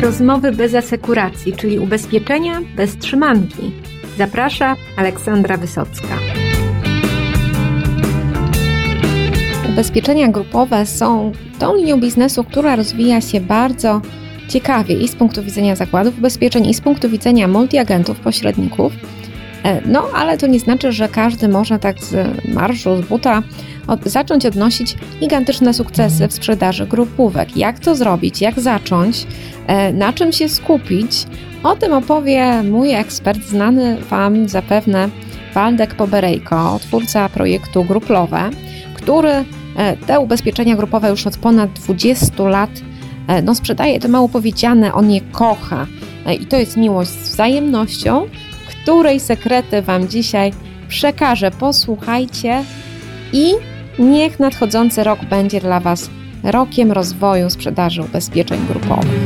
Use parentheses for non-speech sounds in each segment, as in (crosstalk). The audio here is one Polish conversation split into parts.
Rozmowy bez asekuracji, czyli ubezpieczenia bez trzymanki. Zaprasza Aleksandra Wysocka. Ubezpieczenia grupowe są tą linią biznesu, która rozwija się bardzo ciekawie i z punktu widzenia zakładów ubezpieczeń, i z punktu widzenia multiagentów, pośredników. E, no, ale to nie znaczy, że każdy może tak z marszu, z buta od, zacząć odnosić gigantyczne sukcesy w sprzedaży grupówek. Jak to zrobić, jak zacząć, e, na czym się skupić, o tym opowie mój ekspert, znany Wam zapewne Waldek Poberejko, twórca projektu Gruplowe, który e, te ubezpieczenia grupowe już od ponad 20 lat no, sprzedaje. To mało powiedziane, on je kocha. I to jest miłość z wzajemnością, której sekrety Wam dzisiaj przekażę. Posłuchajcie i niech nadchodzący rok będzie dla Was rokiem rozwoju sprzedaży ubezpieczeń grupowych.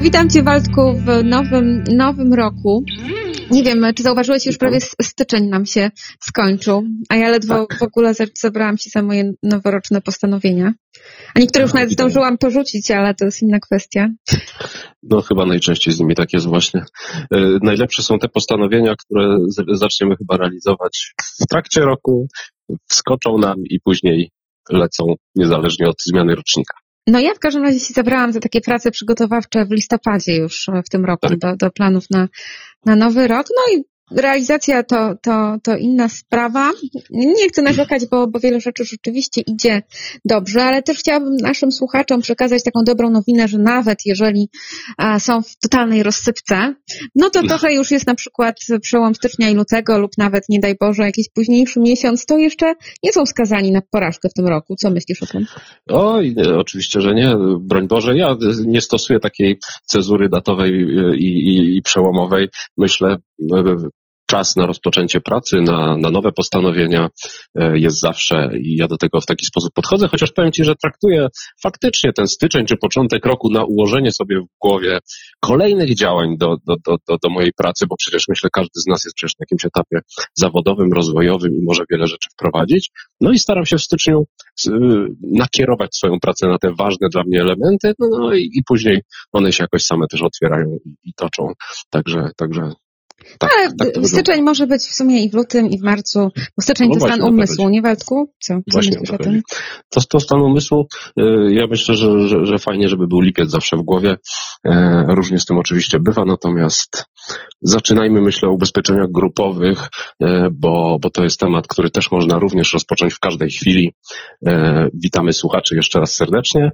Witam Cię Waldku w nowym, nowym roku. Nie wiem, czy zauważyłeś, już prawie styczeń nam się skończył, a ja ledwo tak. w ogóle zabrałam się za moje noworoczne postanowienia. A niektóre już nawet zdążyłam porzucić, ale to jest inna kwestia. No chyba najczęściej z nimi tak jest właśnie. E, najlepsze są te postanowienia, które zaczniemy chyba realizować w trakcie roku, wskoczą nam i później lecą niezależnie od zmiany rocznika. No ja w każdym razie się zabrałam za takie prace przygotowawcze w listopadzie już w tym roku tak. do, do planów na, na nowy rok. No i realizacja to, to, to inna sprawa. Nie chcę narzekać, bo, bo wiele rzeczy rzeczywiście idzie dobrze, ale też chciałabym naszym słuchaczom przekazać taką dobrą nowinę, że nawet jeżeli są w totalnej rozsypce, no to że już jest na przykład przełom stycznia i lutego lub nawet, nie daj Boże, jakiś późniejszy miesiąc, to jeszcze nie są skazani na porażkę w tym roku. Co myślisz o tym? Oj, oczywiście, że nie. Broń Boże, ja nie stosuję takiej cezury datowej i, i, i przełomowej. Myślę, czas na rozpoczęcie pracy, na, na nowe postanowienia e, jest zawsze i ja do tego w taki sposób podchodzę, chociaż powiem Ci, że traktuję faktycznie ten styczeń czy początek roku na ułożenie sobie w głowie kolejnych działań do, do, do, do, do mojej pracy, bo przecież myślę, każdy z nas jest przecież na jakimś etapie zawodowym, rozwojowym i może wiele rzeczy wprowadzić. No i staram się w styczniu y, nakierować swoją pracę na te ważne dla mnie elementy, no, no i, i później one się jakoś same też otwierają i, i toczą. Także, także tak, Ale tak styczeń może być w sumie i w lutym, i w marcu, bo styczeń no to stan umysłu, nie Waldku? Co? Właśnie o to, to, to stan umysłu, y, ja myślę, że, że, że fajnie, żeby był lipiec zawsze w głowie. E, różnie z tym oczywiście bywa, natomiast zaczynajmy, myślę, o ubezpieczeniach grupowych, e, bo, bo to jest temat, który też można również rozpocząć w każdej chwili. E, witamy słuchaczy jeszcze raz serdecznie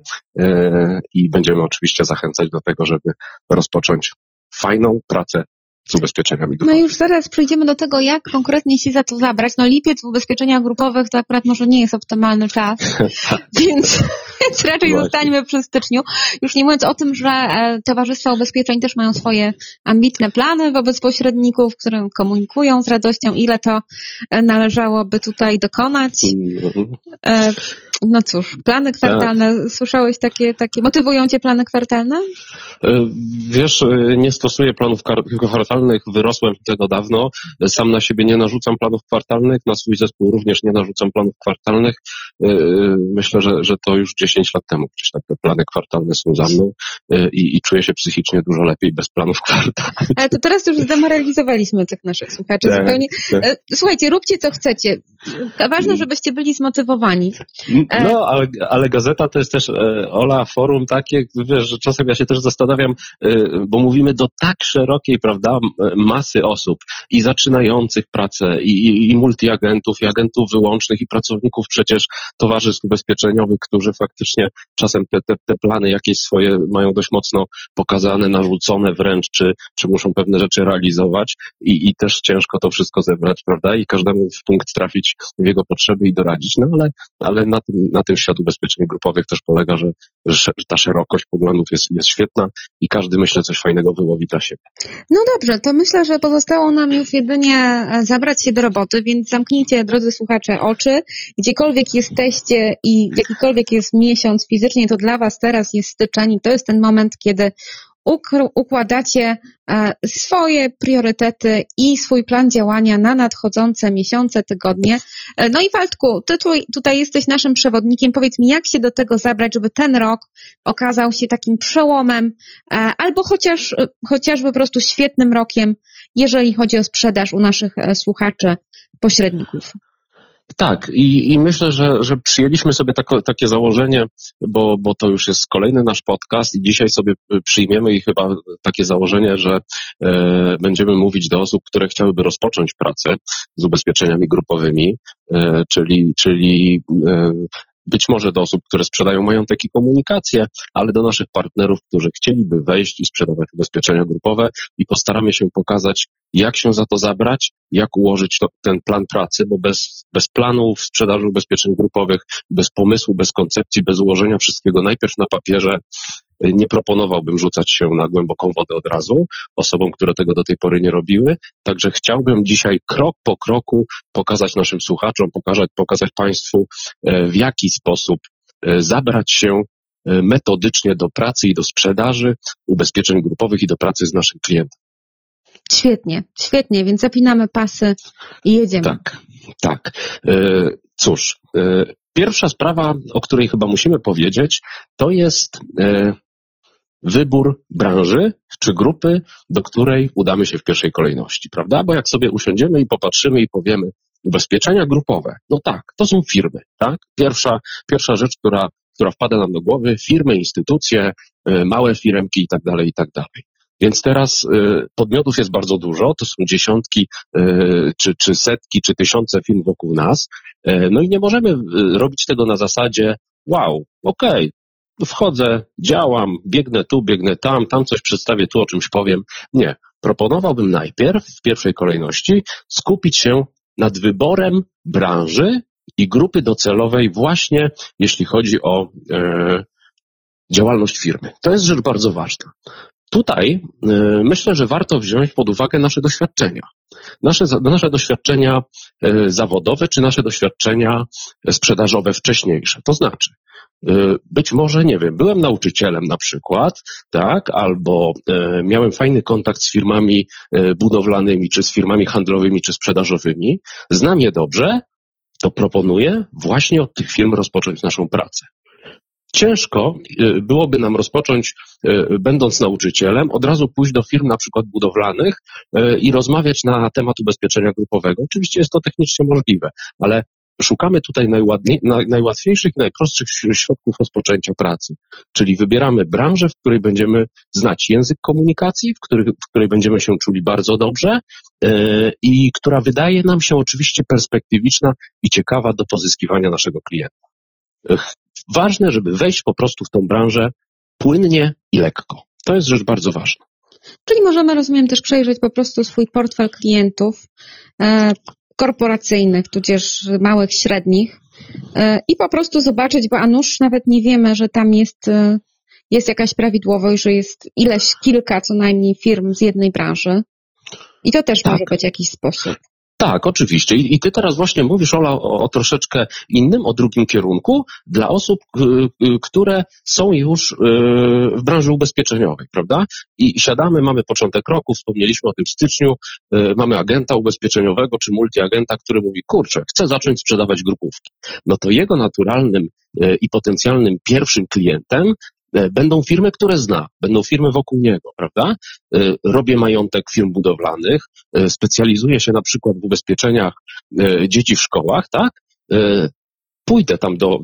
i będziemy oczywiście zachęcać do tego, żeby rozpocząć fajną pracę z ubezpieczeniami grupowymi. No już zaraz przejdziemy do tego, jak konkretnie się za to zabrać. No lipiec w ubezpieczeniach grupowych to akurat może nie jest optymalny czas, (laughs) więc, więc raczej Właśnie. zostańmy przy styczniu. Już nie mówiąc o tym, że e, towarzystwa ubezpieczeń też mają swoje ambitne plany wobec pośredników, które komunikują z radością, ile to e, należałoby tutaj dokonać. E, no cóż, plany kwartalne. Tak. Słyszałeś takie, takie, motywują cię plany kwartalne? Wiesz, nie stosuję planów kwartalnych wyrosłem tego dawno. Sam na siebie nie narzucam planów kwartalnych, na swój zespół również nie narzucam planów kwartalnych. Y, myślę, że, że to już 10 lat temu gdzieś tak te plany kwartalne są za mną i, i czuję się psychicznie dużo lepiej bez planów kwartalnych. Ale to teraz już zdemoralizowaliśmy tych naszych słuchaczy tak, zupełnie. Tak. E, słuchajcie, róbcie co chcecie. Ważne, żebyście byli zmotywowani. E, no, ale, ale gazeta to jest też, e, Ola, forum takie, wiesz, że czasem ja się też zastanawiam, bo mówimy do tak szerokiej, prawda, masy osób i zaczynających pracę, i, i, i multiagentów, i agentów wyłącznych, i pracowników przecież towarzystw ubezpieczeniowych, którzy faktycznie czasem te, te, te plany jakieś swoje mają dość mocno pokazane, narzucone wręcz, czy, czy muszą pewne rzeczy realizować i, i też ciężko to wszystko zebrać, prawda? I każdemu w punkt trafić w jego potrzeby i doradzić. No ale, ale na tym, na tym świat ubezpieczeń grupowych też polega, że, że ta szerokość poglądów jest, jest świetna i każdy myślę coś fajnego wyłowi dla siebie. No dobrze, to myślę, że pozostało nam już jedynie e, zabrać się do roboty, więc zamknijcie, drodzy słuchacze, oczy. Gdziekolwiek jesteście i jakikolwiek jest miesiąc fizycznie, to dla Was teraz jest styczeń i to jest ten moment, kiedy układacie e, swoje priorytety i swój plan działania na nadchodzące miesiące, tygodnie. E, no i Waldku, ty tu, tutaj jesteś naszym przewodnikiem. Powiedz mi, jak się do tego zabrać, żeby ten rok okazał się takim przełomem, e, albo chociaż, chociażby po prostu świetnym rokiem, jeżeli chodzi o sprzedaż u naszych słuchaczy, pośredników. Tak, i, i myślę, że, że przyjęliśmy sobie tako, takie założenie, bo, bo to już jest kolejny nasz podcast i dzisiaj sobie przyjmiemy i chyba takie założenie, że e, będziemy mówić do osób, które chciałyby rozpocząć pracę z ubezpieczeniami grupowymi, e, czyli, czyli e, być może do osób, które sprzedają majątek i komunikację, ale do naszych partnerów, którzy chcieliby wejść i sprzedawać ubezpieczenia grupowe i postaramy się pokazać, jak się za to zabrać, jak ułożyć to, ten plan pracy, bo bez, bez planu sprzedaży ubezpieczeń grupowych, bez pomysłu, bez koncepcji, bez ułożenia wszystkiego najpierw na papierze, nie proponowałbym rzucać się na głęboką wodę od razu osobom, które tego do tej pory nie robiły. Także chciałbym dzisiaj krok po kroku pokazać naszym słuchaczom, pokazać, pokazać Państwu, e, w jaki sposób e, zabrać się e, metodycznie do pracy i do sprzedaży ubezpieczeń grupowych i do pracy z naszym klientem. Świetnie, świetnie, więc zapinamy pasy i jedziemy. Tak, tak. Cóż, pierwsza sprawa, o której chyba musimy powiedzieć, to jest wybór branży czy grupy, do której udamy się w pierwszej kolejności, prawda? Bo jak sobie usiądziemy i popatrzymy i powiemy, ubezpieczenia grupowe, no tak, to są firmy, tak? Pierwsza, pierwsza rzecz, która, która wpada nam do głowy, firmy, instytucje, małe firmki i tak dalej, i tak dalej. Więc teraz y, podmiotów jest bardzo dużo, to są dziesiątki, y, czy, czy setki, czy tysiące firm wokół nas. No i nie możemy robić tego na zasadzie, wow, okej, okay, wchodzę, działam, biegnę tu, biegnę tam, tam coś przedstawię, tu o czymś powiem. Nie. Proponowałbym najpierw, w pierwszej kolejności, skupić się nad wyborem branży i grupy docelowej właśnie jeśli chodzi o e, działalność firmy. To jest rzecz bardzo ważna. Tutaj e, myślę, że warto wziąć pod uwagę nasze doświadczenia. Nasze, nasze doświadczenia e, zawodowe czy nasze doświadczenia sprzedażowe wcześniejsze. To znaczy, Y, być może, nie wiem, byłem nauczycielem na przykład, tak, albo miałem fajny kontakt z firmami budowlanymi, czy z firmami handlowymi, czy sprzedażowymi, znam je dobrze, to proponuję właśnie od tych firm rozpocząć naszą pracę. Ciężko e, byłoby nam rozpocząć, będąc nauczycielem, od razu pójść do firm na przykład budowlanych i rozmawiać na temat ubezpieczenia grupowego. Oczywiście jest to technicznie możliwe, ale Szukamy tutaj najłatwiejszych najprostszych środków rozpoczęcia pracy, czyli wybieramy branżę, w której będziemy znać język komunikacji, w, który, w której będziemy się czuli bardzo dobrze i która wydaje nam się oczywiście perspektywiczna i ciekawa do pozyskiwania naszego klienta. Ważne, żeby wejść po prostu w tą branżę płynnie i lekko. To jest rzecz bardzo ważna. Czyli możemy, rozumiem, też przejrzeć po prostu swój portfel klientów, e, korporacyjnych, tudzież małych, średnich e, i po prostu zobaczyć, bo a nuż nawet nie wiemy, że tam jest, e, jest jakaś prawidłowość, że jest ileś, kilka co najmniej firm z jednej branży. I to też tak. może być jakiś sposób. Tak, oczywiście. I, I, ty teraz właśnie mówisz, Ola, o, o, troszeczkę innym, o drugim kierunku dla osób, y, y, które są już y, w branży ubezpieczeniowej, prawda? I siadamy, mamy początek roku, wspomnieliśmy o tym w styczniu, mamy agenta ubezpieczeniowego czy multiagenta, który mówi, kurczę, chcę zacząć sprzedawać grupówki. No to jego naturalnym i potencjalnym pierwszym klientem będą firmy, które zna, będą firmy wokół niego, prawda? E, robię majątek firm budowlanych, e, specjalizuję się na przykład w ubezpieczeniach dzieci w szkołach, tak? Pójdę tam do,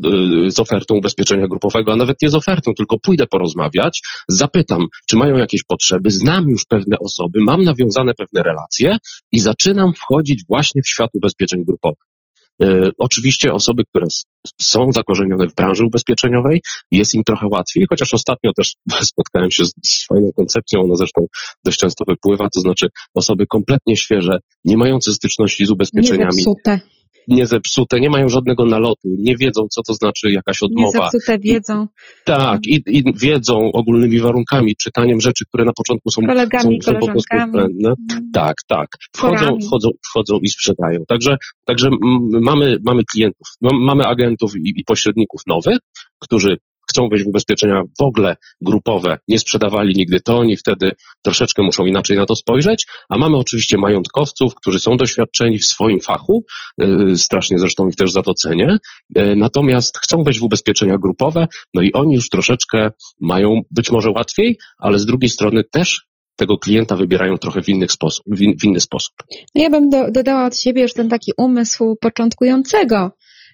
z ofertą ubezpieczenia grupowego, a nawet nie z ofertą, tylko pójdę porozmawiać, zapytam, czy mają jakieś potrzeby, znam już pewne osoby, mam nawiązane pewne relacje i zaczynam wchodzić właśnie w świat ubezpieczeń grupowych. E, oczywiście osoby, które są zakorzenione w branży ubezpieczeniowej, jest im trochę łatwiej, chociaż ostatnio też (laughs) spotkałem się z, z fajną koncepcją, ona zresztą dość często wypływa, to znaczy osoby kompletnie świeże, nie mające styczności z ubezpieczeniami. Nie zepsute, nie mają żadnego nalotu, nie wiedzą, co to znaczy jakaś odmowa. Nie zepsute wiedzą. I, tak, i, i, wiedzą ogólnymi warunkami, czytaniem rzeczy, które na początku są, Kolegami, są, są po prostu błędne. Tak, tak. Wchodzą, wchodzą, wchodzą i sprzedają. Także, także mamy, mamy klientów, mamy agentów i, i pośredników nowych, którzy chcą wejść w ubezpieczenia w ogóle grupowe, nie sprzedawali nigdy, to oni wtedy troszeczkę muszą inaczej na to spojrzeć, a mamy oczywiście majątkowców, którzy są doświadczeni w swoim fachu, yy, strasznie zresztą ich też za to cenię, yy, natomiast chcą wejść w ubezpieczenia grupowe, no i oni już troszeczkę mają być może łatwiej, ale z drugiej strony też tego klienta wybierają trochę w, innych w inny sposób. No ja bym do, dodała od siebie już ten taki umysł początkującego.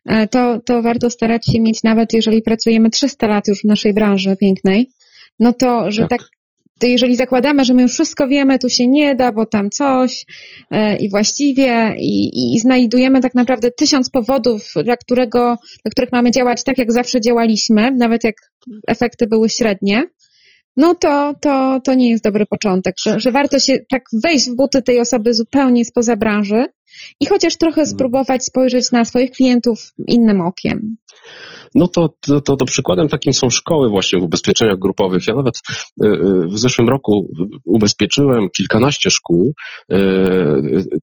E, to, to warto starać się mieć, nawet jeżeli pracujemy 300 lat już w naszej branży pięknej, no to, że tak, tak to jeżeli zakładamy, że my już wszystko wiemy, tu się nie da, bo tam coś e, i właściwie i, i znajdujemy tak naprawdę tysiąc powodów, dla, którego, dla których mamy działać tak, jak zawsze działaliśmy, nawet jak efekty były średnie, no to, to, to nie jest dobry początek, że, że warto się tak wejść w buty tej osoby zupełnie spoza branży i chociaż trochę mm. spróbować spojrzeć na swoich klientów innym okiem no to, to, to, to przykładem takim są szkoły właśnie w ubezpieczeniach grupowych. Ja nawet y, y, w zeszłym roku ubezpieczyłem kilkanaście szkół. Y,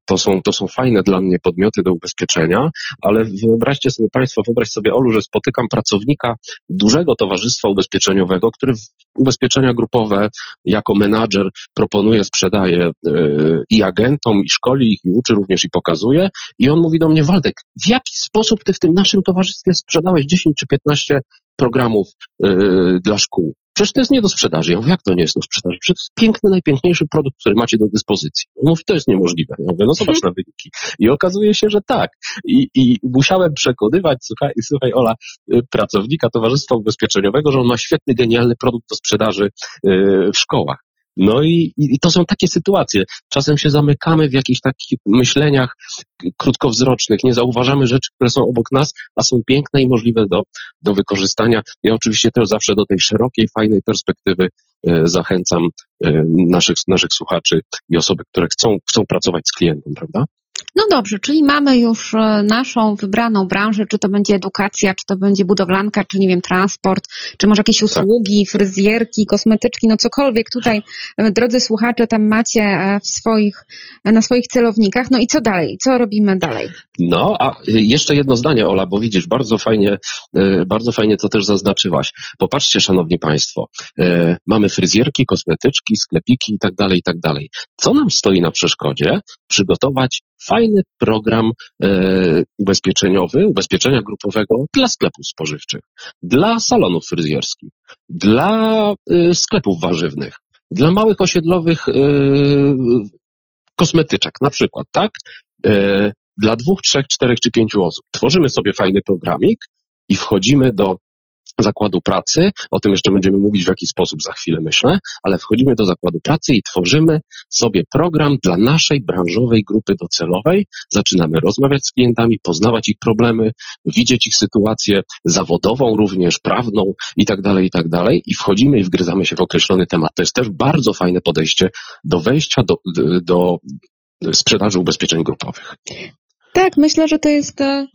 to są, to są fajne dla mnie podmioty do ubezpieczenia, ale wyobraźcie sobie Państwo, wyobraź sobie Olu, że spotykam pracownika dużego towarzystwa ubezpieczeniowego, który ubezpieczenia grupowe jako menadżer proponuje, sprzedaje i agentom, i szkoli ich, i uczy również i pokazuje. I on mówi do mnie, Waldek, w jaki sposób ty w tym naszym towarzystwie sprzedałeś 10 czy 15 programów yy, dla szkół. Przecież to jest nie do sprzedaży. Ja mówię, jak to nie jest do sprzedaży? Przecież to jest piękny, najpiękniejszy produkt, który macie do dyspozycji. On mówi, to jest niemożliwe. Ja mówię, no zobacz na wyniki. I okazuje się, że tak. I, i musiałem przekonywać, słuchaj, słuchaj Ola, y, pracownika Towarzystwa Ubezpieczeniowego, że on ma świetny, genialny produkt do sprzedaży yy, w szkołach. No i, i to są takie sytuacje. Czasem się zamykamy w jakichś takich myśleniach krótkowzrocznych, nie zauważamy rzeczy, które są obok nas, a są piękne i możliwe do, do wykorzystania. Ja oczywiście też zawsze do tej szerokiej, fajnej perspektywy e, zachęcam e, naszych, naszych słuchaczy i osoby, które chcą, chcą pracować z klientem, prawda? No dobrze, czyli mamy już e, naszą wybraną branżę, czy to będzie edukacja, czy to będzie budowlanka, czy nie wiem, transport, czy może jakieś tak. usługi, fryzjerki, kosmetyczki, no cokolwiek tutaj, e, drodzy słuchacze, tam macie e, w swoich, na swoich celownikach. No i co dalej? Co robimy dalej? No, a jeszcze jedno zdanie, Ola, bo widzisz, bardzo fajnie, bardzo fajnie to też zaznaczyłaś. Popatrzcie, szanowni państwo, mamy fryzjerki, kosmetyczki, sklepiki i tak dalej, i tak dalej. Co nam stoi na przeszkodzie? Przygotować fajny program e, ubezpieczeniowy, ubezpieczenia grupowego dla sklepów spożywczych, dla salonów fryzjerskich, dla e, sklepów warzywnych, dla małych osiedlowych e, kosmetyczek na przykład, tak? E, dla dwóch, trzech, czterech czy pięciu osób. Tworzymy sobie fajny programik i wchodzimy do zakładu pracy, o tym jeszcze będziemy mówić w jaki sposób za chwilę myślę, ale wchodzimy do zakładu pracy i tworzymy sobie program dla naszej branżowej grupy docelowej, zaczynamy rozmawiać z klientami, poznawać ich problemy, widzieć ich sytuację zawodową również, prawną i tak dalej, i tak dalej i wchodzimy i wgryzamy się w określony temat. To jest też bardzo fajne podejście do wejścia do, do sprzedaży ubezpieczeń grupowych. Tak, myślę, że to jest e,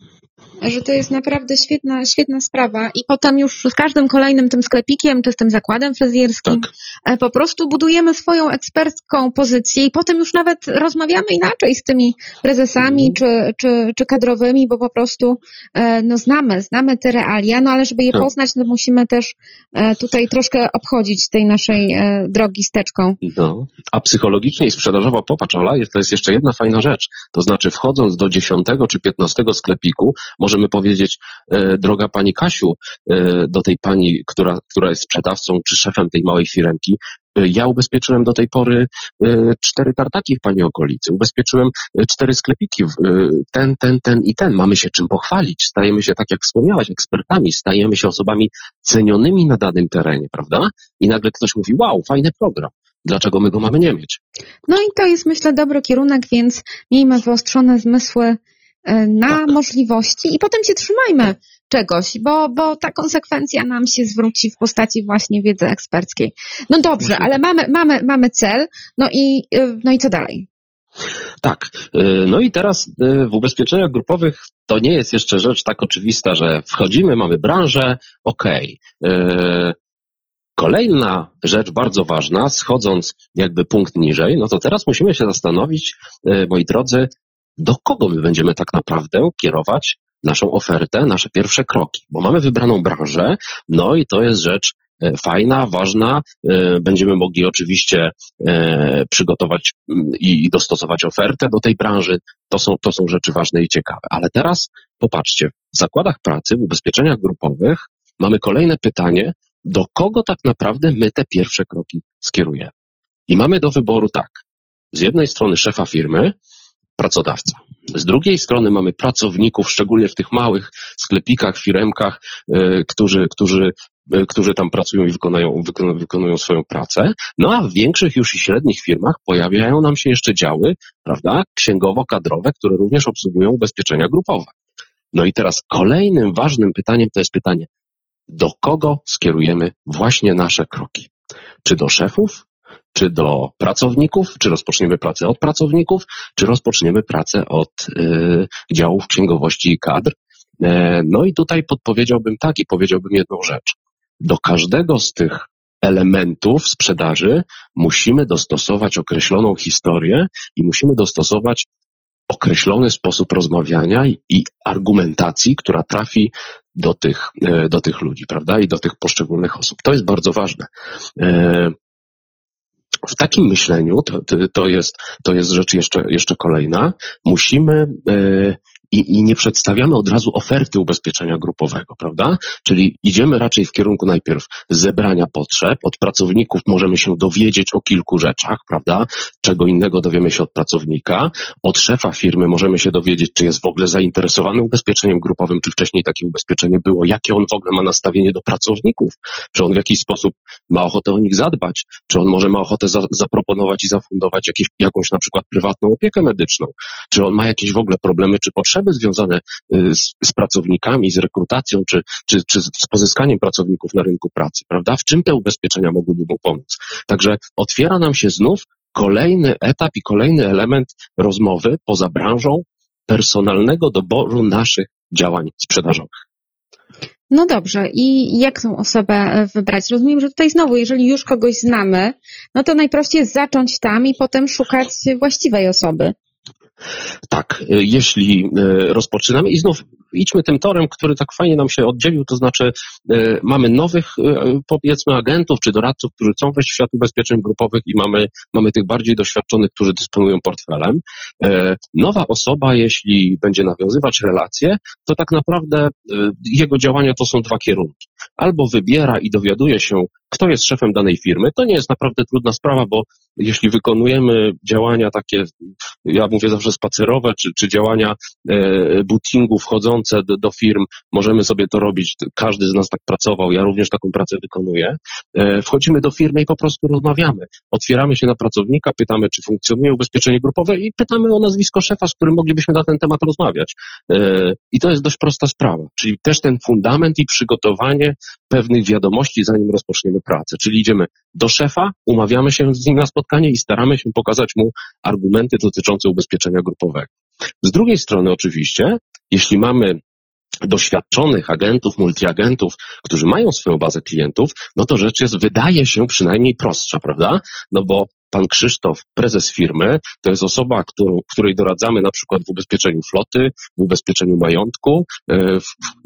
że to jest naprawdę świetna, świetna sprawa i potem już z każdym kolejnym tym sklepikiem, czy z tym zakładem fryzjerskim tak. E, po prostu budujemy swoją ekspercką pozycję i potem już nawet rozmawiamy inaczej z tymi prezesami mhm. czy, czy, czy kadrowymi, bo po prostu e, no znamy, znamy te realia, no ale żeby je tak. poznać, no musimy też e, tutaj troszkę obchodzić tej naszej drogi steczką. No, a psychologicznie i sprzedażowo popatrz Ola, to jest jeszcze jedna fajna rzecz, to znaczy wchodząc do 10 czy 15 sklepiku, możemy powiedzieć, e, droga pani Kasiu, e, do tej pani, która, która jest sprzedawcą czy szefem tej małej firemki, e, ja ubezpieczyłem do tej pory cztery tartaki w Pani okolicy, ubezpieczyłem cztery sklepiki, ten, ten, ten i ten. Mamy się czym pochwalić. Stajemy się, tak jak wspomniałaś, ekspertami, stajemy się osobami cenionymi na danym terenie, prawda? I nagle ktoś mówi, wow, fajny program. Dlaczego my go mamy nie mieć? No i to jest, myślę, dobry kierunek, więc miejmy wyostrzone zmysły na tak. możliwości i potem się trzymajmy czegoś, bo, bo ta konsekwencja nam się zwróci w postaci właśnie wiedzy eksperckiej. No dobrze, ale mamy, mamy, mamy cel, no i, e, no i co dalej? Tak. E, no i teraz w ubezpieczeniach grupowych to nie jest jeszcze rzecz tak oczywista, że wchodzimy, mamy branżę, okej. Okay. Kolejna rzecz bardzo ważna, schodząc jakby punkt niżej, no to teraz musimy się zastanowić, moi drodzy, do kogo my będziemy tak naprawdę kierować naszą ofertę, nasze pierwsze kroki, bo mamy wybraną branżę, no i to jest rzecz e, fajna, ważna. E, będziemy mogli oczywiście e, przygotować mm, i dostosować ofertę do tej branży. To są, to są rzeczy ważne i ciekawe. Ale teraz popatrzcie, w zakładach pracy, w ubezpieczeniach grupowych mamy kolejne pytanie, do kogo tak naprawdę my te pierwsze kroki skierujemy. I mamy do wyboru tak. Z jednej strony szefa firmy, pracodawca. Z drugiej strony mamy pracowników, szczególnie w tych małych sklepikach, firemkach, yy, którzy, którzy, yy, którzy tam pracują i wykonają, wykonują swoją pracę. No a w większych już i średnich firmach pojawiają nam się jeszcze działy, prawda, księgowo-kadrowe, które również obsługują ubezpieczenia grupowe. No i teraz kolejnym ważnym pytaniem to jest pytanie, do kogo skierujemy właśnie nasze kroki? Czy do szefów, czy do pracowników, czy rozpoczniemy pracę od pracowników, czy rozpoczniemy pracę od y, działów księgowości i kadr. E, no i tutaj podpowiedziałbym tak i powiedziałbym jedną rzecz. Do każdego z tych elementów sprzedaży musimy dostosować określoną historię i musimy dostosować określony sposób rozmawiania i, argumentacji, która trafi do tych, e, do tych ludzi, prawda? I do tych poszczególnych osób. To jest bardzo ważne. W takim myśleniu, to, to, jest, to jest rzecz jeszcze, jeszcze kolejna, musimy e, i, i nie przedstawiamy od razu oferty ubezpieczenia grupowego, prawda? Czyli idziemy raczej w kierunku najpierw zebrania potrzeb. Od pracowników możemy się dowiedzieć o kilku rzeczach, prawda? Czego innego dowiemy się od pracownika. Od szefa firmy możemy się dowiedzieć, czy jest w ogóle zainteresowany ubezpieczeniem grupowym, czy wcześniej takie ubezpieczenie było, jakie on w ogóle ma nastawienie do pracowników, czy on w jakiś sposób ma ochotę o nich zadbać, czy on może ma ochotę za, zaproponować i zafundować jakieś, jakąś na przykład prywatną opiekę medyczną, czy on ma jakieś w ogóle problemy czy potrzeby potrzeby związane y, z, z pracownikami, z rekrutacją, czy, czy, czy z pozyskaniem pracowników na rynku pracy, prawda? W czym te ubezpieczenia mogłyby mu pomóc? Także otwiera nam się znów kolejny etap i kolejny element rozmowy poza branżą personalnego doboru naszych działań sprzedażowych. No dobrze, i jak tą osobę e, wybrać? Rozumiem, że tutaj znowu, jeżeli już kogoś znamy, no to najprościej jest zacząć tam i potem szukać właściwej osoby. Tak, y, jeśli y, rozpoczynamy i znów idźmy tym torem, który tak fajnie nam się oddzielił, to znaczy y, mamy nowych powiedzmy agentów czy doradców, którzy chcą wejść w świat ubezpieczeń grupowych i mamy, mamy tych bardziej doświadczonych, którzy dysponują portfelem. Nowa osoba, jeśli będzie nawiązywać relacje, to tak naprawdę jego działania to są dwa kierunki. Albo wybiera i dowiaduje się, kto jest szefem danej firmy. To nie jest naprawdę trudna sprawa, bo jeśli wykonujemy działania takie, ja mówię zawsze spacerowe, czy, czy działania e, bootingu wchodzące do, do, firm, możemy sobie to robić. Każdy z nas tak pracował, ja również taką pracę wykonuję. E, wchodzimy do firmy i po prostu rozmawiamy. Otwieramy się na pracownika, pytamy, czy funkcjonuje ubezpieczenie grupowe i pytamy o nazwisko szefa, z którym moglibyśmy na ten temat rozmawiać. E, I to jest dość prosta sprawa. Czyli też ten fundament i przygotowanie pewnych wiadomości, zanim rozpoczniemy pracę. Czyli idziemy do szefa, umawiamy się z nim na spotkanie i staramy się pokazać mu argumenty dotyczące ubezpieczenia grupowego. Z drugiej strony oczywiście, jeśli mamy doświadczonych agentów, multiagentów, którzy mają swoją bazę klientów, no to rzecz jest, wydaje się przynajmniej prostsza, prawda? No bo pan Krzysztof, prezes firmy, to jest osoba, którą, której doradzamy na przykład w ubezpieczeniu floty, w ubezpieczeniu majątku, e,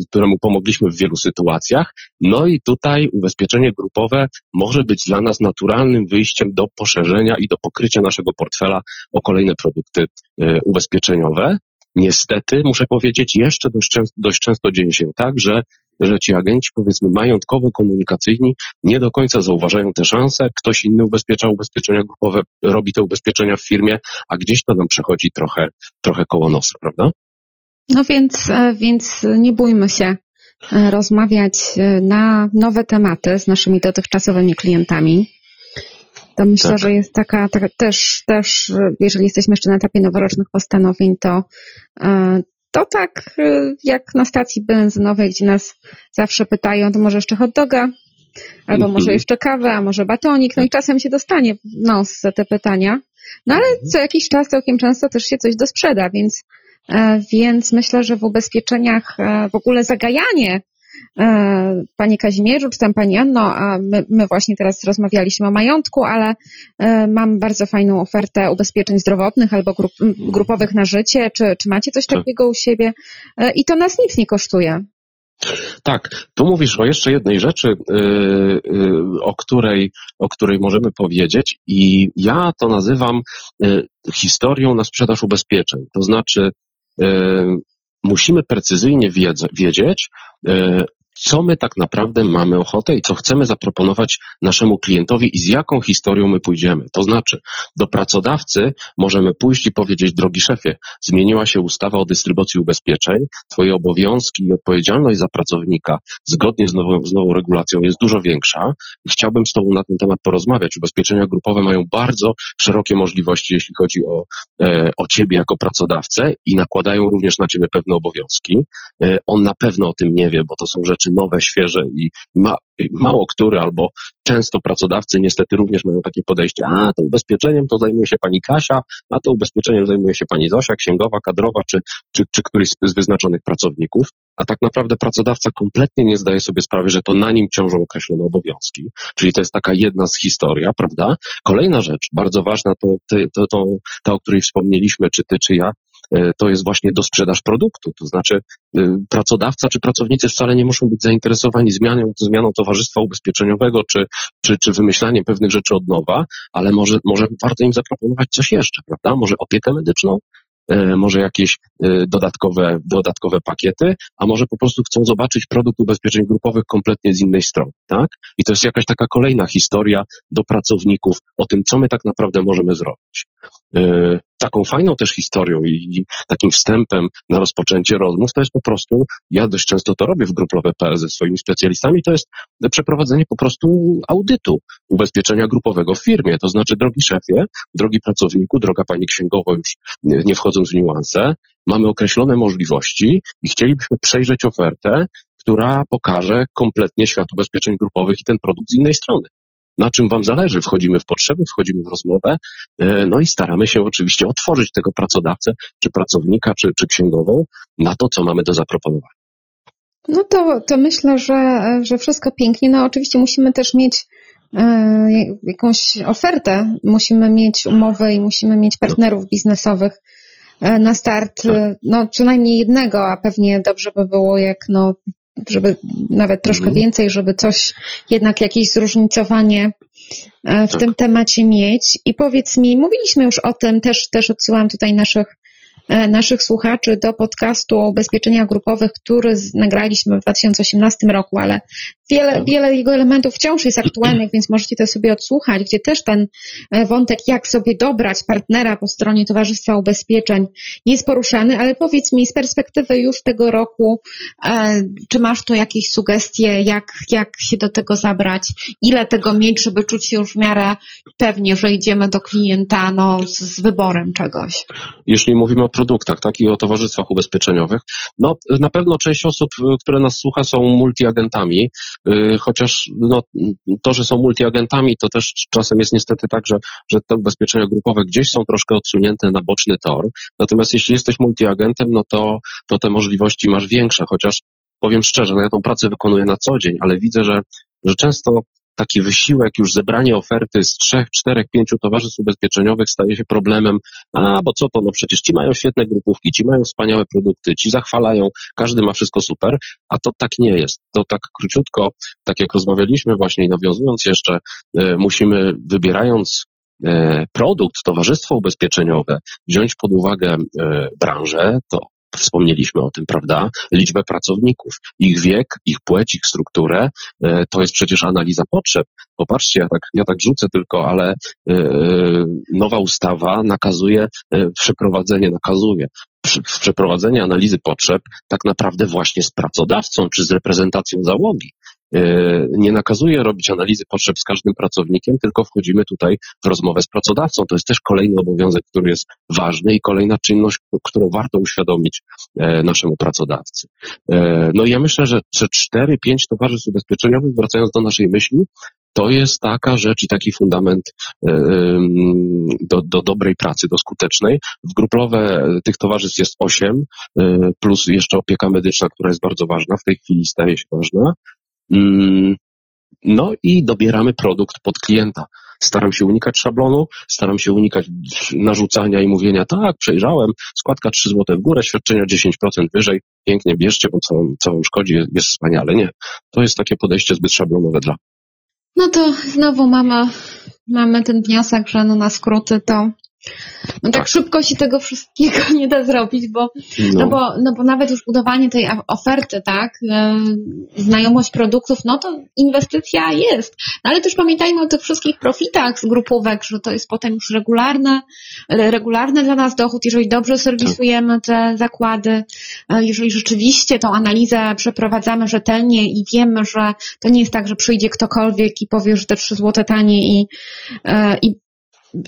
któremu pomogliśmy w wielu sytuacjach. No i tutaj ubezpieczenie grupowe może być dla nas naturalnym wyjściem do poszerzenia i do pokrycia naszego portfela o kolejne produkty e, ubezpieczeniowe. Niestety, muszę powiedzieć, jeszcze dość często, dość często dzieje się tak, że że ci agenci, powiedzmy, majątkowo-komunikacyjni nie do końca zauważają te szanse. Ktoś inny ubezpiecza ubezpieczenia grupowe, robi te ubezpieczenia w firmie, a gdzieś to nam przechodzi trochę, trochę koło nosa, prawda? No więc, e, więc nie bójmy się e, rozmawiać e, na nowe tematy z naszymi dotychczasowymi klientami. To myślę, tak. że jest taka, taka, też, też, jeżeli jesteśmy jeszcze na etapie noworocznych postanowień, to, to tak y, jak na stacji benzynowej, gdzie nas zawsze pytają, to może jeszcze hot doga, albo może mhm. jeszcze kawę, a może batonik, no i czasem się dostanie nos za te pytania. No ale co jakiś czas, całkiem często też się coś dosprzeda, więc, e, więc myślę, że w ubezpieczeniach e, w ogóle zagajanie Panie Kazimierzu, czy tam Pani Anno, a my, my właśnie teraz rozmawialiśmy o majątku, ale e, mam bardzo fajną ofertę ubezpieczeń zdrowotnych albo grup, grupowych na życie. Czy, czy macie coś Tak. takiego u siebie? E, I to nas nic nie kosztuje. Tak, tu mówisz o jeszcze jednej rzeczy, yy, yy, o, której, o której możemy powiedzieć, i ja to nazywam yy, historią na sprzedaż ubezpieczeń. To znaczy, musimy precyzyjnie wiedzieć, co my tak naprawdę mamy ochotę i co chcemy zaproponować naszemu klientowi i z jaką historią my pójdziemy. To znaczy, do pracodawcy możemy pójść i powiedzieć, drogi szefie, zmieniła się ustawa o dystrybucji ubezpieczeń, twoje obowiązki i odpowiedzialność za pracownika zgodnie z nową, z nową regulacją jest dużo większa. Chciałbym z Tobą na ten temat porozmawiać. Ubezpieczenia grupowe mają bardzo szerokie możliwości, jeśli chodzi o, e, o Ciebie jako pracodawcę i nakładają również na Ciebie pewne obowiązki. E, on na pewno o tym nie wie, bo to są rzeczy nowe, świeże i ma, mało który albo często pracodawcy niestety również mają takie podejście, a to ubezpieczeniem to zajmuje się pani Kasia, a to ubezpieczeniem zajmuje się pani Zosia, księgowa, kadrowa, czy, czy, czy któryś z wyznaczonych pracowników, a tak naprawdę pracodawca kompletnie nie zdaje sobie sprawy, że to na nim ciążą określone obowiązki. Czyli to jest taka jedna z historia, prawda? Kolejna rzecz, bardzo ważna, to, to, to ta, o której wspomnieliśmy, czy ty, czy ja, to jest właśnie dosprzedaż produktu. To znaczy, y, pracodawca czy pracownicy wcale nie muszą być zainteresowani zmianą, zmianą towarzystwa ubezpieczeniowego, czy, czy, czy wymyślaniem pewnych rzeczy od nowa, ale może, może warto im zaproponować coś jeszcze, prawda? Może opiekę medyczną, e, może jakieś e, dodatkowe, dodatkowe pakiety, a może po prostu chcą zobaczyć produkt ubezpieczeń grupowych kompletnie z innej strony, tak? I to jest jakaś taka kolejna historia do pracowników o tym, co my tak naprawdę możemy zrobić. E, Taką fajną też historią i takim wstępem na rozpoczęcie rozmów to jest po prostu, ja dość często to robię w grupowe.pl ze swoimi specjalistami, to jest przeprowadzenie po prostu audytu ubezpieczenia grupowego w firmie. To znaczy, drogi szefie, drogi pracowniku, droga pani księgowo, już nie wchodząc w niuanse, mamy określone możliwości i chcielibyśmy przejrzeć ofertę, która pokaże kompletnie świat ubezpieczeń grupowych i ten produkt z innej strony. Na czym Wam zależy? Wchodzimy w potrzeby, wchodzimy w rozmowę, e, no i staramy się oczywiście otworzyć tego pracodawcę, czy pracownika, czy, czy księgową na to, co mamy do zaproponowania. No to, to myślę, że, że wszystko pięknie. No oczywiście musimy też mieć e, jakąś ofertę, musimy mieć umowy i musimy mieć partnerów biznesowych e, na start, e, no co najmniej jednego, a pewnie dobrze by było jak no żeby nawet troszkę Mhm. więcej, żeby coś, jednak jakieś zróżnicowanie e, w Tak. tym temacie mieć. I powiedz mi, mówiliśmy już o tym, też, też odsyłam tutaj naszych naszych słuchaczy do podcastu o ubezpieczeniach grupowych, który nagraliśmy w 2018 roku, ale wiele, Tak. wiele jego elementów wciąż jest aktualnych, więc możecie to sobie odsłuchać, gdzie też ten e, wątek, jak sobie dobrać partnera po stronie Towarzystwa Ubezpieczeń jest poruszany, ale powiedz mi z perspektywy już tego roku, e, czy masz tu jakieś sugestie, jak, jak się do tego zabrać, ile tego mieć, żeby czuć się już w miarę pewnie, że idziemy do klienta no, z, z wyborem czegoś. jeśli mówimy o produktach, tak, i o towarzystwach ubezpieczeniowych, no na pewno część osób, y, które nas słucha, są multiagentami, y, chociaż no, to, że są multiagentami, to też czasem jest niestety tak, że, że te ubezpieczenia grupowe gdzieś są troszkę odsunięte na boczny tor. Natomiast jeśli jesteś multiagentem, no to, to te możliwości masz większe, chociaż powiem szczerze, no ja tą pracę wykonuję na co dzień, ale widzę, że, że często taki wysiłek, już zebranie oferty z trzech, czterech, pięciu towarzystw ubezpieczeniowych staje się problemem, a bo co to, no przecież ci mają świetne grupówki, ci mają wspaniałe produkty, ci zachwalają, każdy ma wszystko super, a to tak nie jest. To tak króciutko, tak jak rozmawialiśmy właśnie i nawiązując jeszcze, e, musimy wybierając e, produkt, towarzystwo ubezpieczeniowe, wziąć pod uwagę e, branżę, to wspomnieliśmy o tym, prawda? Liczbę pracowników, ich wiek, ich płeć, ich strukturę, e, to jest przecież analiza potrzeb. Popatrzcie, ja tak, ja tak rzucę tylko, ale e, nowa ustawa nakazuje e, przeprowadzenie, nakazuje przeprowadzenie analizy potrzeb tak naprawdę właśnie z pracodawcą czy z reprezentacją załogi. E, Nie nakazuje robić analizy potrzeb z każdym pracownikiem, tylko wchodzimy tutaj w rozmowę z pracodawcą. To jest też kolejny obowiązek, który jest ważny i kolejna czynność, którą warto uświadomić e, naszemu pracodawcy. E, No i ja myślę, że że cztery, pięć towarzystw ubezpieczeniowych, wracając do naszej myśli, to jest taka rzecz i taki fundament do, do dobrej pracy, do skutecznej. W grupowe tych towarzystw jest osiem, plus jeszcze opieka medyczna, która jest bardzo ważna, w tej chwili staje się ważna. Mm, no i dobieramy produkt pod klienta. Staram się unikać szablonu, staram się unikać narzucania i mówienia, tak, przejrzałem, składka 3 zł w górę, świadczenia 10% wyżej, pięknie bierzcie, bo co, co wam szkodzi, jest wspaniale. Nie, to jest takie podejście zbyt szablonowe dla. No to znowu mamy, mamy ten wniosek, że no na skróty to no tak, tak, szybko się tego wszystkiego (laughs) nie da zrobić, bo no. no. bo, no bo nawet już budowanie tej oferty, tak, znajomość produktów, no to inwestycja jest. No ale też pamiętajmy o tych wszystkich profitach z grupówek, że to jest potem już regularne, regularny dla nas dochód, jeżeli dobrze serwisujemy te zakłady, e, jeżeli rzeczywiście tą analizę przeprowadzamy rzetelnie i wiemy, że to nie jest tak, że przyjdzie ktokolwiek i powie, że te 3 złote tanie i, e, i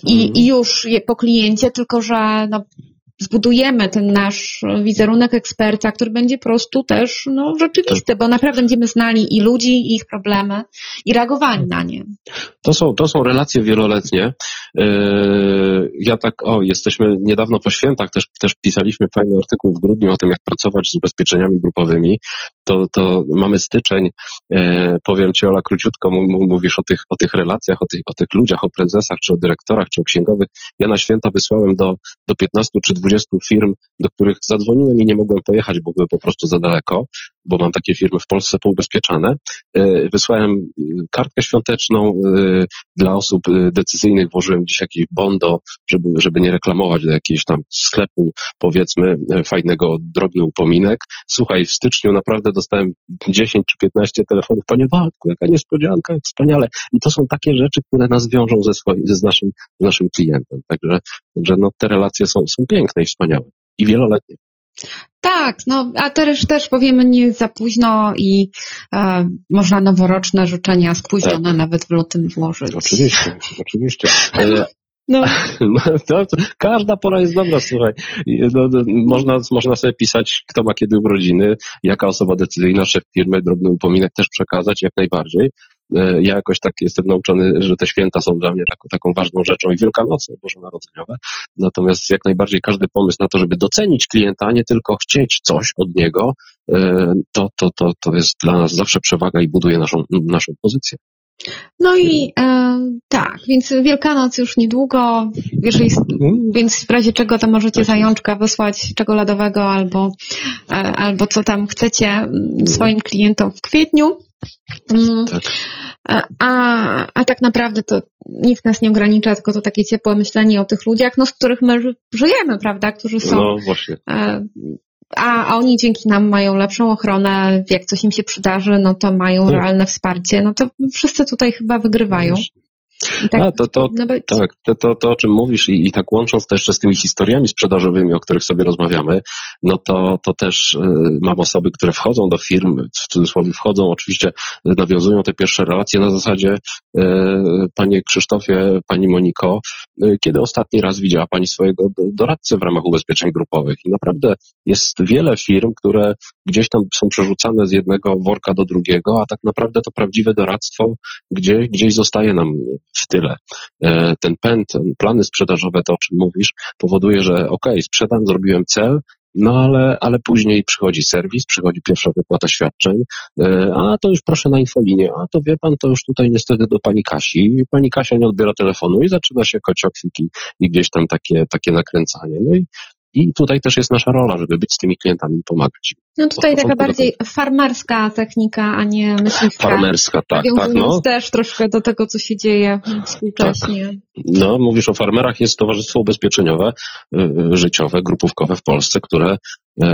i, i mhm. już je po kliencie, tylko że no, zbudujemy ten nasz wizerunek eksperta, który będzie po prostu też no, rzeczywisty, bo naprawdę będziemy znali i ludzi, i ich problemy i reagowali na nie. To są, to są relacje wieloletnie. Yy, ja tak, o, jesteśmy niedawno po świętach, też, też pisaliśmy fajny artykuł w grudniu o tym, jak pracować z ubezpieczeniami grupowymi. To, to mamy styczeń, yy, powiem Ci Ola króciutko, mówisz o tych, o tych relacjach, o tych, o tych ludziach, o prezesach, czy o dyrektorach, czy o księgowych. Ja na święta wysłałem do, do 15 czy 20 firm, do których zadzwoniłem i nie mogłem pojechać, bo były po prostu za daleko, bo mam takie firmy w Polsce poubezpieczane. Yy, wysłałem kartkę świąteczną dla osób decyzyjnych, włożyłem gdzieś jakieś bondo, żeby, żeby nie reklamować do jakiegoś tam sklepu, powiedzmy, e, fajnego, drobny upominek. Słuchaj, w styczniu naprawdę dostałem 10 czy 15 telefonów, panie Waldku, jaka niespodzianka, jak wspaniale. I to są takie rzeczy, które nas wiążą ze swoim, z naszym, naszym klientem. Także, także no, te relacje są, są piękne i wspaniałe. I wieloletnie. Tak, no a też, też powiemy nie za późno i e, można noworoczne życzenia spóźnione tak. nawet w lutym włożyć. Oczywiście, oczywiście. (laughs) E, no. (laughs) no. Każda pora jest dobra, słuchaj. No, no, można, można sobie pisać, kto ma kiedy urodziny, jaka osoba decyzyjna, szef firmy, drobny upominek też przekazać, jak najbardziej. E, ja jakoś tak jestem nauczony, że te święta są dla mnie taką, taką ważną rzeczą i Wielkanoce, Bożonarodzeniowe. Natomiast jak najbardziej każdy pomysł na to, żeby docenić klienta, a nie tylko chcieć coś od niego, e, to, to, to, to jest dla nas zawsze przewaga i buduje naszą, naszą pozycję. No i e, tak, więc Wielkanoc już niedługo, jeżeli, mhm. więc w razie czego to możecie tak zajączka wysłać czekoladowego albo, e, albo co tam chcecie mhm. swoim klientom w kwietniu. Mm. Tak. A, a tak naprawdę to nic nas nie ogranicza, tylko to takie ciepłe myślenie o tych ludziach, no, z których my żyjemy, prawda, którzy są. No właśnie. A, a oni dzięki nam mają lepszą ochronę, jak coś im się przydarzy, no to mają tak. realne wsparcie, no to wszyscy tutaj chyba wygrywają. Tak, A, to, to, tak, to, to, to, o czym mówisz i, i tak łącząc to jeszcze z tymi historiami sprzedażowymi, o których sobie rozmawiamy, no to, to też y, mam osoby, które wchodzą do firm, w cudzysłowie wchodzą, oczywiście nawiązują te pierwsze relacje na zasadzie y, Panie Krzysztofie, Pani Moniko, y, kiedy ostatni raz widziała Pani swojego doradcę w ramach ubezpieczeń grupowych? I naprawdę jest wiele firm, które gdzieś tam są przerzucane z jednego worka do drugiego, a tak naprawdę to prawdziwe doradztwo gdzie, gdzieś zostaje nam w tyle. E, ten pęd, plany sprzedażowe, to o czym mówisz, powoduje, że ok, sprzedam, zrobiłem cel, no ale, ale później przychodzi serwis, przychodzi pierwsza wypłata świadczeń, e, a to już proszę na infolinię, a to wie pan, to już tutaj niestety do pani Kasi. Pani Kasia nie odbiera telefonu i zaczyna się kociokwiki i gdzieś tam takie, takie nakręcanie. No i i tutaj też jest nasza rola, żeby być z tymi klientami i pomagać. No tutaj taka bardziej farmerska technika, a nie myśliwska. Farmerska, tak, tak. No. też troszkę do tego, co się dzieje współcześnie. Tak. No, mówisz o farmerach, jest Towarzystwo Ubezpieczeniowe, y, y, życiowe, grupówkowe w Polsce, które y,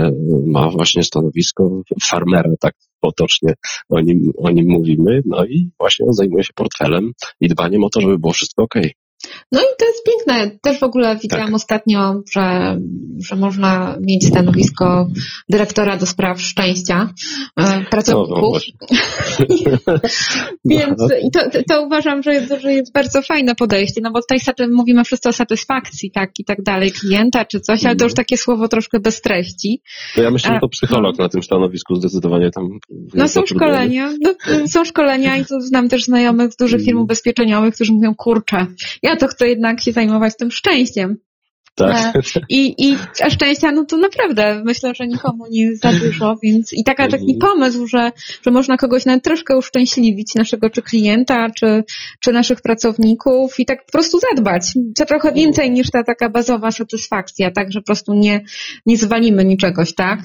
ma właśnie stanowisko farmera, tak potocznie o nim, o nim mówimy, no i właśnie zajmuje się portfelem i dbaniem o to, żeby było wszystko ok. No i to jest piękne. Też w ogóle widziałam tak. ostatnio, że, że można mieć stanowisko dyrektora do spraw szczęścia e, pracowników. No, no (laughs) Więc no. to, to uważam, że jest, że jest bardzo fajne podejście, no bo tutaj mówimy wszyscy o satysfakcji, tak, i tak dalej, klienta czy coś, ale to już mhm. takie słowo troszkę bez treści. To ja myślę, że to psycholog no. na tym stanowisku zdecydowanie tam. No są szkolenia, no, są szkolenia i tu znam też znajomych z dużych firm mhm. ubezpieczeniowych, którzy mówią, kurczę, ja to chcę jednak się zajmować tym szczęściem. Tak. E, I, I a szczęścia, no to naprawdę myślę, że nikomu nie za dużo, więc i taka, taki pomysł, że, że można kogoś nawet troszkę uszczęśliwić, naszego czy klienta, czy, czy naszych pracowników i tak po prostu zadbać. Co trochę więcej niż ta taka bazowa satysfakcja, tak, że po prostu nie, nie zwalimy niczegoś, tak,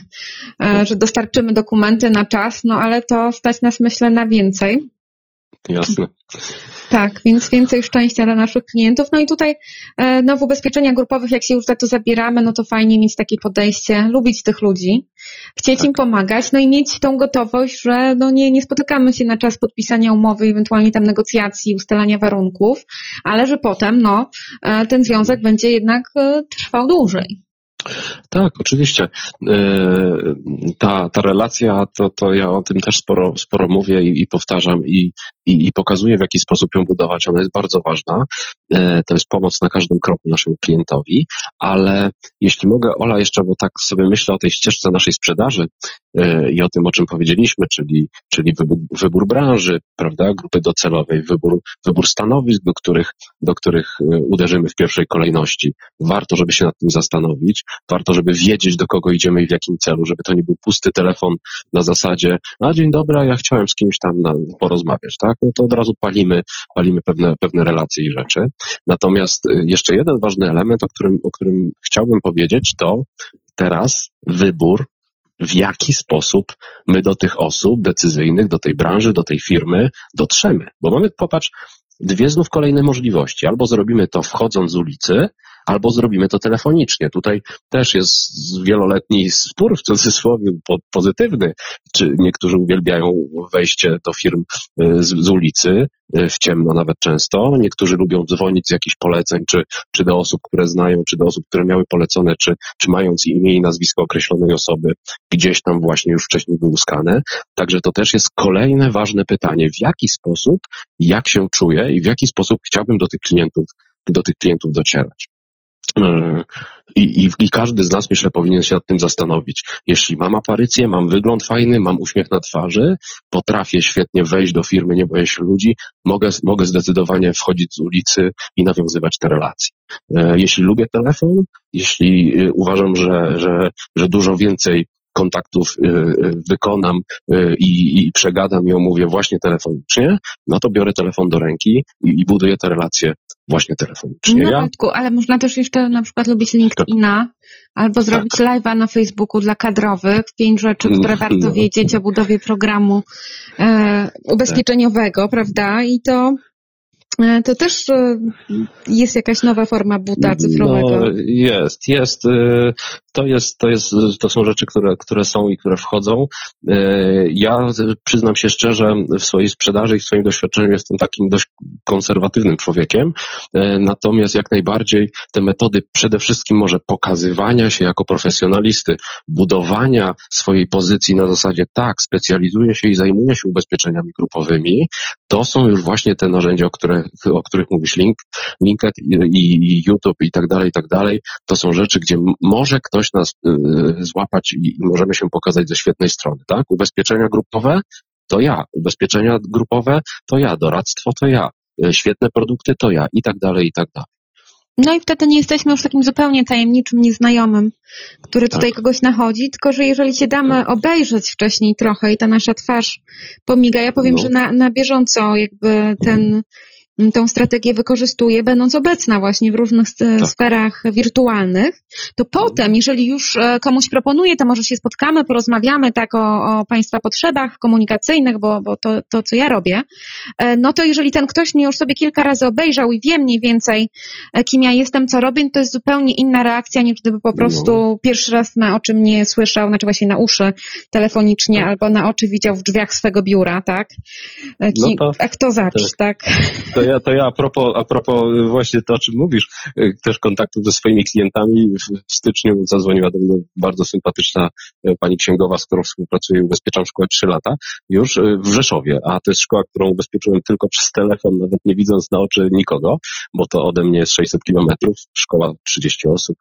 e, że dostarczymy dokumenty na czas, no ale to stać nas myślę na więcej. Jasne. Tak, więc więcej szczęścia dla naszych klientów. No i tutaj e, no, w ubezpieczeniach grupowych, jak się już za to zabieramy, no to fajnie mieć takie podejście, lubić tych ludzi, chcieć tak. im pomagać, no i mieć tą gotowość, że no nie, nie spotykamy się na czas podpisania umowy, ewentualnie tam negocjacji, ustalania warunków, ale że potem no, e, ten związek będzie jednak e, trwał dłużej. Tak, oczywiście. E, ta, ta relacja, to, to ja o tym też sporo, sporo mówię i, i powtarzam i, i, i pokazuję, w jaki sposób ją budować. Ona jest bardzo ważna. E, to jest pomoc na każdym kroku naszemu klientowi, ale jeśli mogę, Ola, jeszcze, bo tak sobie myślę o tej ścieżce naszej sprzedaży i o tym, o czym powiedzieliśmy, czyli, czyli wybór, wybór branży, prawda, grupy docelowej, wybór, wybór stanowisk, do których, do których uderzymy w pierwszej kolejności. Warto, żeby się nad tym zastanowić warto, żeby wiedzieć, do kogo idziemy i w jakim celu, żeby to nie był pusty telefon na zasadzie, a dzień dobry, ja chciałem z kimś tam na, porozmawiać, tak? No to od razu palimy, palimy pewne, pewne relacje i rzeczy. Natomiast y, jeszcze jeden ważny element, o którym, o którym chciałbym powiedzieć, to teraz wybór w jaki sposób my do tych osób decyzyjnych, do tej branży, do tej firmy dotrzemy. Bo mamy, popatrz, dwie znów kolejne możliwości. Albo zrobimy to wchodząc z ulicy, albo zrobimy to telefonicznie. Tutaj też jest wieloletni spór w cudzysłowie pozytywny, czy niektórzy uwielbiają wejście do firm y, z, z ulicy, y, w ciemno nawet często. Niektórzy lubią dzwonić z jakichś poleceń, czy, czy do osób, które znają, czy do osób, które miały polecone, czy, czy mając imię i nazwisko określonej osoby gdzieś tam właśnie już wcześniej wyłuskane. Także to też jest kolejne ważne pytanie, w jaki sposób, jak się czuję i w jaki sposób chciałbym do tych klientów, do tych klientów docierać. E, I, i, I, każdy z nas, myślę, powinien się nad tym zastanowić. Jeśli mam aparycję, mam wygląd fajny, mam uśmiech na twarzy, potrafię świetnie wejść do firmy, nie boję się ludzi, mogę, mogę zdecydowanie wchodzić z ulicy i nawiązywać te relacje. E, jeśli lubię telefon, jeśli e, uważam, że, że, że dużo więcej kontaktów wykonam i, i przegadam i omówię właśnie telefonicznie, no to biorę telefon do ręki i, i buduję te relacje właśnie telefonicznie. No, ja... ale można też jeszcze na przykład lubić LinkedIna tak. albo zrobić tak. live'a na Facebooku dla kadrowych, pięć rzeczy, które (laughs) no. warto wiedzieć o budowie programu e, ubezpieczeniowego, tak. prawda? I to to też e, jest jakaś nowa forma buta cyfrowego. No, jest, jest. E, to jest, to jest, to są rzeczy, które, które są i które wchodzą. Ja przyznam się szczerze, w swojej sprzedaży i w swoim doświadczeniu jestem takim dość konserwatywnym człowiekiem. Natomiast jak najbardziej te metody przede wszystkim może pokazywania się jako profesjonalisty, budowania swojej pozycji na zasadzie tak, specjalizuję się i zajmuję się ubezpieczeniami grupowymi, to są już właśnie te narzędzia, o, które, o których mówisz, link, LinkedIn i, i YouTube i tak dalej, i tak dalej. To są rzeczy, gdzie może ktoś nas y, złapać i, i możemy się pokazać ze świetnej strony, tak? Ubezpieczenia grupowe to ja, ubezpieczenia grupowe to ja, doradztwo to ja, y, świetne produkty to ja i tak dalej, i tak dalej. No i wtedy nie jesteśmy już takim zupełnie tajemniczym nieznajomym, który tutaj tak. kogoś nachodzi, tylko że jeżeli się damy tak. obejrzeć wcześniej trochę i ta nasza twarz pomiga, ja powiem, no. że na, na bieżąco jakby ten tą strategię wykorzystuje, będąc obecna właśnie w różnych tak. sferach wirtualnych, to potem, jeżeli już e, komuś proponuję, to może się spotkamy, porozmawiamy tak o, o Państwa potrzebach komunikacyjnych, bo, bo to, to, co ja robię, e, no to jeżeli ten ktoś mnie już sobie kilka razy obejrzał i wie mniej więcej, e, kim ja jestem, co robię, to jest zupełnie inna reakcja, niż gdyby po prostu no. pierwszy raz na oczy mnie słyszał, znaczy właśnie na uszy telefonicznie, tak. albo na oczy widział w drzwiach swego biura, tak? Ki, no to, a kto zacz, tak? To ja, to ja a propos, a propos właśnie to, o czym mówisz, y, też kontaktów ze swoimi klientami. W styczniu zadzwoniła do mnie bardzo sympatyczna y, pani księgowa, z którą współpracuję ubezpieczam szkołę 3 lata, już y, w Rzeszowie, a to jest szkoła, którą ubezpieczyłem tylko przez telefon, nawet nie widząc na oczy nikogo, bo to ode mnie jest 600 kilometrów, szkoła 30 osób,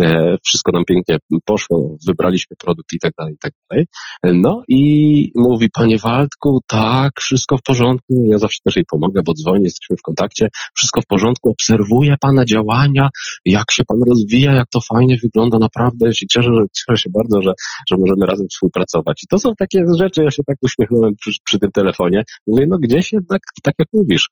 e, wszystko nam pięknie poszło, wybraliśmy produkt i tak dalej, i tak dalej. No i mówi, panie Waldku, tak, wszystko w porządku, ja zawsze też jej pomogę, bo dzwonię, jesteśmy w kontakcie, wszystko w porządku, obserwuję pana działania, jak się pan rozwija, jak to fajnie wygląda, naprawdę się cieszę, cieszę się bardzo, że, że możemy razem współpracować. I to są takie rzeczy, ja się tak uśmiechnąłem przy, przy tym telefonie, mówię, no gdzieś jednak, tak jak mówisz,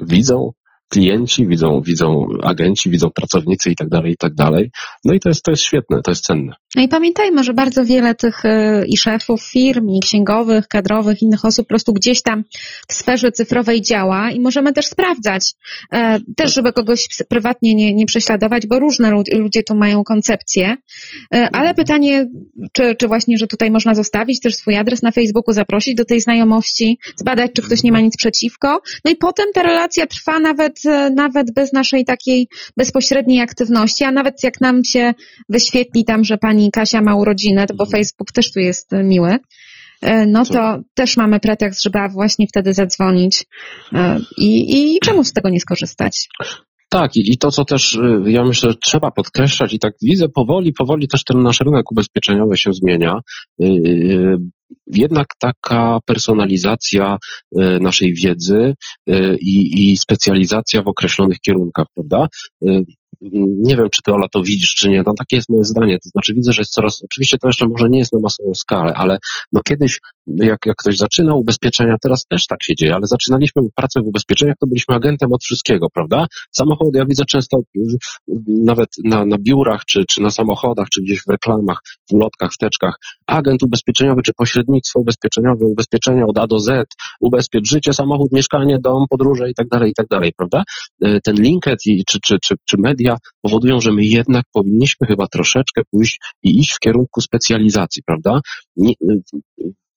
widzą, klienci, widzą, widzą agenci, widzą pracownicy i tak dalej, i tak dalej. No i to jest, to jest świetne, to jest cenne. No i pamiętajmy, że bardzo wiele tych y, i szefów firm, i księgowych, kadrowych, innych osób po prostu gdzieś tam w sferze cyfrowej działa i możemy też sprawdzać, e, też żeby kogoś prywatnie nie, nie prześladować, bo różne ludzie tu mają koncepcje, e, ale mhm. pytanie, czy, czy właśnie, że tutaj można zostawić też swój adres na Facebooku, zaprosić do tej znajomości, zbadać, czy ktoś nie ma nic przeciwko, no i potem ta relacja trwa nawet nawet bez naszej takiej bezpośredniej aktywności, a nawet jak nam się wyświetli tam, że pani Kasia ma urodzinę, to bo mhm. Facebook też tu jest miły, e, no to też mamy pretekst, żeby właśnie wtedy zadzwonić e, i, i czemu z tego nie skorzystać? Tak, i, i to, co też ja myślę, że trzeba podkreślać i tak widzę powoli, powoli też ten nasz rynek ubezpieczeniowy się zmienia. Jednak taka personalizacja naszej wiedzy i, i specjalizacja w określonych kierunkach, prawda? nie wiem, czy ty Ola to widzisz, czy nie, no takie jest moje zdanie, to znaczy widzę, że jest coraz, oczywiście to jeszcze może nie jest na masową skalę, ale no kiedyś, jak, jak ktoś zaczyna ubezpieczenia, teraz też tak się dzieje, ale zaczynaliśmy pracę w ubezpieczeniach, to byliśmy agentem od wszystkiego, prawda? Samochody, ja widzę często nawet na, na biurach, czy, czy na samochodach, czy gdzieś w reklamach, w ulotkach, w teczkach, agent ubezpieczeniowy, czy pośrednictwo ubezpieczeniowe, ubezpieczenia od A do Z, ubezpiecz życie, samochód, mieszkanie, dom, podróże i tak dalej, i tak dalej, prawda? E, ten linket i, czy, czy, czy, czy media powodują, że my jednak powinniśmy chyba troszeczkę pójść i iść w kierunku specjalizacji, prawda?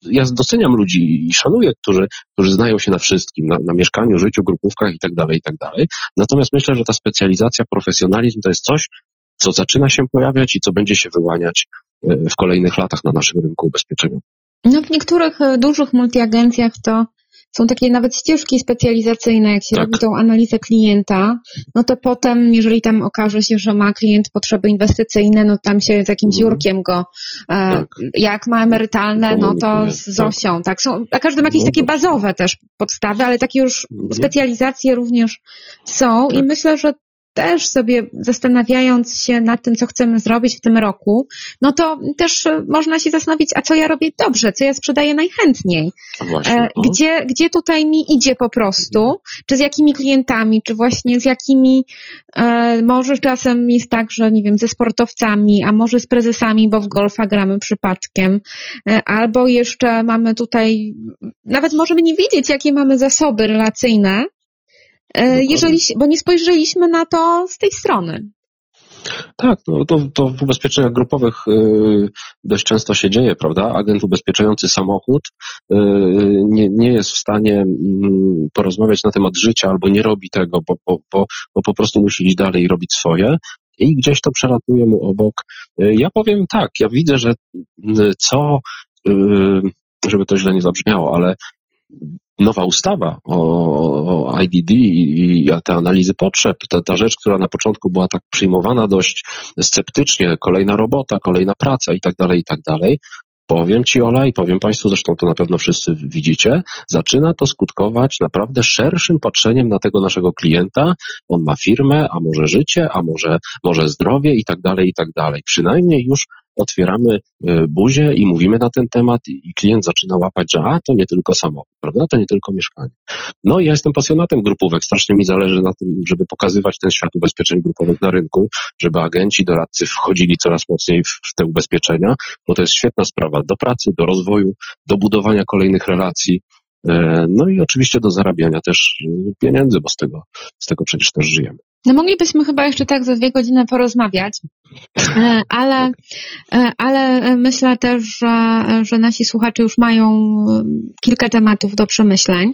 Ja doceniam ludzi i szanuję, którzy, którzy znają się na wszystkim, na, na mieszkaniu, życiu, grupówkach i tak dalej, i tak dalej. Natomiast myślę, że ta specjalizacja, profesjonalizm to jest coś, co zaczyna się pojawiać i co będzie się wyłaniać e, w kolejnych latach na naszym rynku ubezpieczeniowym. No w niektórych e, dużych multiagencjach to są takie nawet ścieżki specjalizacyjne, jak się tak. robi tą analizę klienta, no to potem, jeżeli tam okaże się, że ma klient potrzeby inwestycyjne, no tam się z jakimś mhm. Jurkiem go, e, tak. jak ma emerytalne, no to z Zosią, tak. tak. Są, a każdy ma jakieś no takie bazowe też podstawy, ale takie już mhm. specjalizacje również są i tak. myślę, że też sobie zastanawiając się nad tym, co chcemy zrobić w tym roku, no to też e, można się zastanowić, a co ja robię dobrze, co ja sprzedaję najchętniej. Właśnie, e, no. gdzie, gdzie tutaj mi idzie po prostu, czy z jakimi klientami, czy właśnie z jakimi, e, może czasem jest tak, że nie wiem, ze sportowcami, a może z prezesami, bo w golfa gramy przypadkiem, e, albo jeszcze mamy tutaj, nawet możemy nie wiedzieć, jakie mamy zasoby relacyjne, jeżeli, bo nie spojrzeliśmy na to z tej strony. Tak, no to, to w ubezpieczeniach grupowych y, dość często się dzieje, prawda? Agent ubezpieczający samochód y, nie, nie jest w stanie y, porozmawiać na temat życia albo nie robi tego, bo, bo, bo, bo po prostu musi iść dalej i robić swoje i gdzieś to przelatuje mu obok. Y, ja powiem tak, ja widzę, że co, żeby to źle nie zabrzmiało, ale nowa ustawa o, o IDD i, i te analizy potrzeb, ta, ta rzecz, która na początku była tak przyjmowana dość sceptycznie, kolejna robota, kolejna praca i tak dalej, i tak dalej, Powiem Ci, Ola, i powiem Państwu, zresztą to na pewno wszyscy widzicie, zaczyna to skutkować naprawdę szerszym patrzeniem na tego naszego klienta. On ma firmę, a może życie, a może, może zdrowie i tak dalej, i tak dalej. Przynajmniej już otwieramy e, buzię i mówimy na ten temat i klient zaczyna łapać, że a, to nie tylko samochód, prawda, to nie tylko mieszkanie. No ja jestem pasjonatem grupówek, strasznie mi zależy na tym, żeby pokazywać ten świat ubezpieczeń grupowych na rynku, żeby agenci, doradcy wchodzili coraz mocniej w te ubezpieczenia, bo to jest świetna sprawa do pracy, do rozwoju, do budowania kolejnych relacji, e, no i oczywiście do zarabiania też pieniędzy, bo z tego, z tego przecież też żyjemy. No moglibyśmy chyba jeszcze tak za dwie godziny porozmawiać, e, ale, e, ale myślę też, że, że nasi słuchacze już mają kilka tematów do przemyśleń.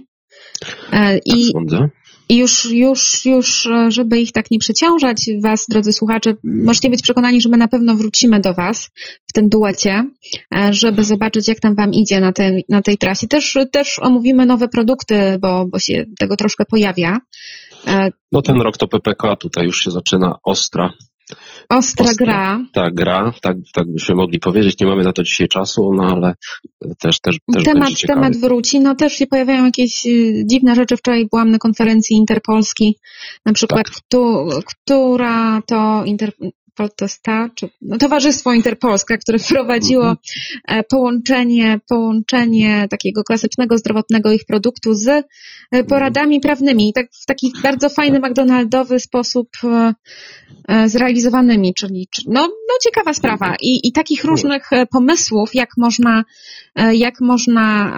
E, I, tak I już, już, już, żeby ich tak nie przeciążać, Was, drodzy słuchacze, możecie być przekonani, że my na pewno wrócimy do Was w tym duecie, żeby zobaczyć, jak tam Wam idzie na, tej na tej trasie. Też, też omówimy nowe produkty, bo, bo się tego troszkę pojawia. No ten rok to PPK, tutaj już się zaczyna ostra Ostra, Ostra gra. Tak, gra, tak, tak byśmy mogli powiedzieć. Nie mamy na to dzisiaj czasu, no ale też, też, też temat, temat wróci. No też się pojawiają jakieś y, dziwne rzeczy. Wczoraj byłam na konferencji Interpolski, na przykład, tak. kto, która to Inter, Poltosta, czy no, Towarzystwo Interpolska, które (laughs) wprowadziło mhm. połączenie, połączenie takiego klasycznego zdrowotnego ich produktu z e, poradami prawnymi. I tak w taki bardzo fajny McDonaldowy sposób e, e, zrealizowanymi, czyli no, no ciekawa sprawa. I, I takich różnych pomysłów, jak można, jak można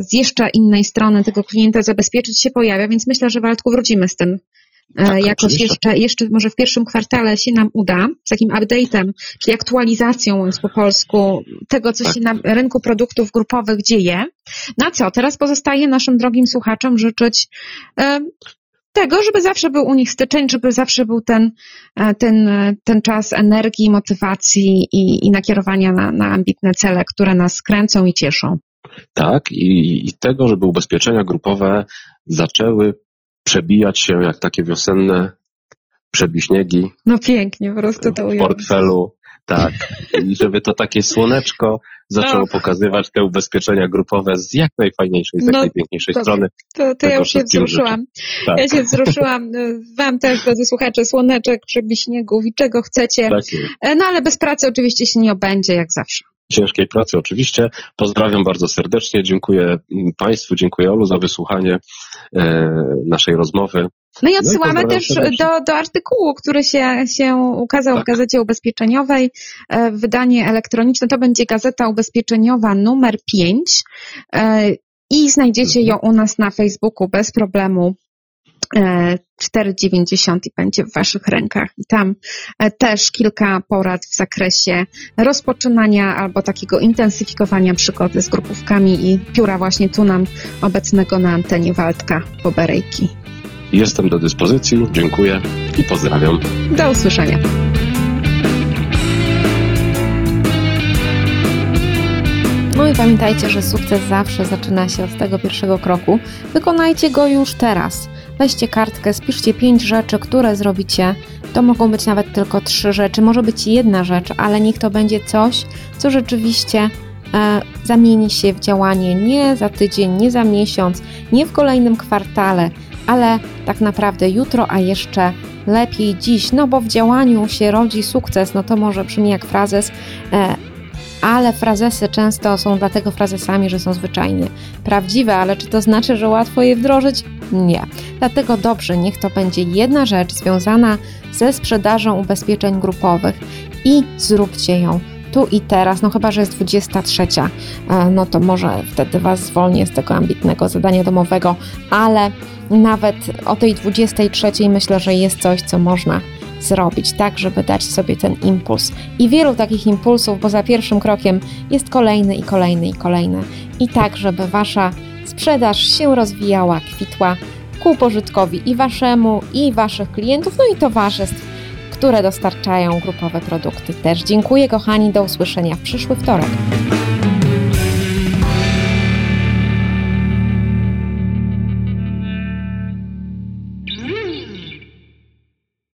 z jeszcze innej strony tego klienta zabezpieczyć się pojawia, więc myślę, że Waldku wrócimy z tym E, tak, jakoś jeszcze, jeszcze może w pierwszym kwartale się nam uda, z takim update'em, czyli aktualizacją, mówiąc po polsku, tego, co tak. się na rynku produktów grupowych dzieje. Na co? Teraz pozostaje naszym drogim słuchaczom życzyć e, tego, żeby zawsze był u nich styczeń, żeby zawsze był ten, e, ten, ten czas energii, motywacji i, i nakierowania na, na ambitne cele, które nas kręcą i cieszą. Tak, i, i tego, żeby ubezpieczenia grupowe zaczęły przebijać się jak takie wiosenne przebiśniegi. No pięknie, po prostu to W portfelu, tak. I żeby to takie słoneczko zaczęło no. pokazywać te ubezpieczenia grupowe z jak najfajniejszej, z jak no, najpiękniejszej to, strony. To, to ja już się wzruszyłam. Tak. Ja się wzruszyłam. Wam też, drodzy słuchacze, słoneczek, przebiśniegów i czego chcecie. Tak no ale bez pracy oczywiście się nie obędzie, jak zawsze ciężkiej pracy oczywiście. Pozdrawiam bardzo serdecznie, dziękuję Państwu, dziękuję Olu za wysłuchanie e, naszej rozmowy. No i odsyłamy no i też do, do artykułu, który się, się ukazał tak. w Gazecie Ubezpieczeniowej. E, wydanie elektroniczne to będzie Gazeta Ubezpieczeniowa numer 5 e, i znajdziecie ją u nas na Facebooku bez problemu 4,90 i będzie w Waszych rękach. I tam e, też kilka porad w zakresie rozpoczynania albo takiego intensyfikowania przygody z grupówkami i pióra właśnie tu nam obecnego na antenie Waldka Boberejki. Jestem do dyspozycji, dziękuję i pozdrawiam. Do usłyszenia. No i pamiętajcie, że sukces zawsze zaczyna się od tego pierwszego kroku. Wykonajcie go już teraz. Weźcie kartkę, spiszcie pięć rzeczy, które zrobicie. To mogą być nawet tylko trzy rzeczy, może być jedna rzecz, ale niech to będzie coś, co rzeczywiście e, zamieni się w działanie nie za tydzień, nie za miesiąc, nie w kolejnym kwartale, ale tak naprawdę jutro, a jeszcze lepiej dziś, no bo w działaniu się rodzi sukces, no to może brzmi jak frazes, e, ale frazesy często są dlatego frazesami, że są zwyczajnie prawdziwe, ale czy to znaczy, że łatwo je wdrożyć? Nie. Dlatego dobrze, niech to będzie jedna rzecz związana ze sprzedażą ubezpieczeń grupowych i zróbcie ją tu i teraz, no chyba, że jest 23, e, no to może wtedy Was zwolnię z tego ambitnego zadania domowego, ale nawet o tej 23 myślę, że jest coś, co można zrobić, tak, żeby dać sobie ten impuls. I wielu takich impulsów, bo za pierwszym krokiem jest kolejny i kolejny i kolejny. I tak, żeby Wasza sprzedaż się rozwijała, kwitła ku pożytkowi i Waszemu, i Waszych klientów, no i towarzystw, które dostarczają grupowe produkty. Też dziękuję, kochani, do usłyszenia w przyszły wtorek.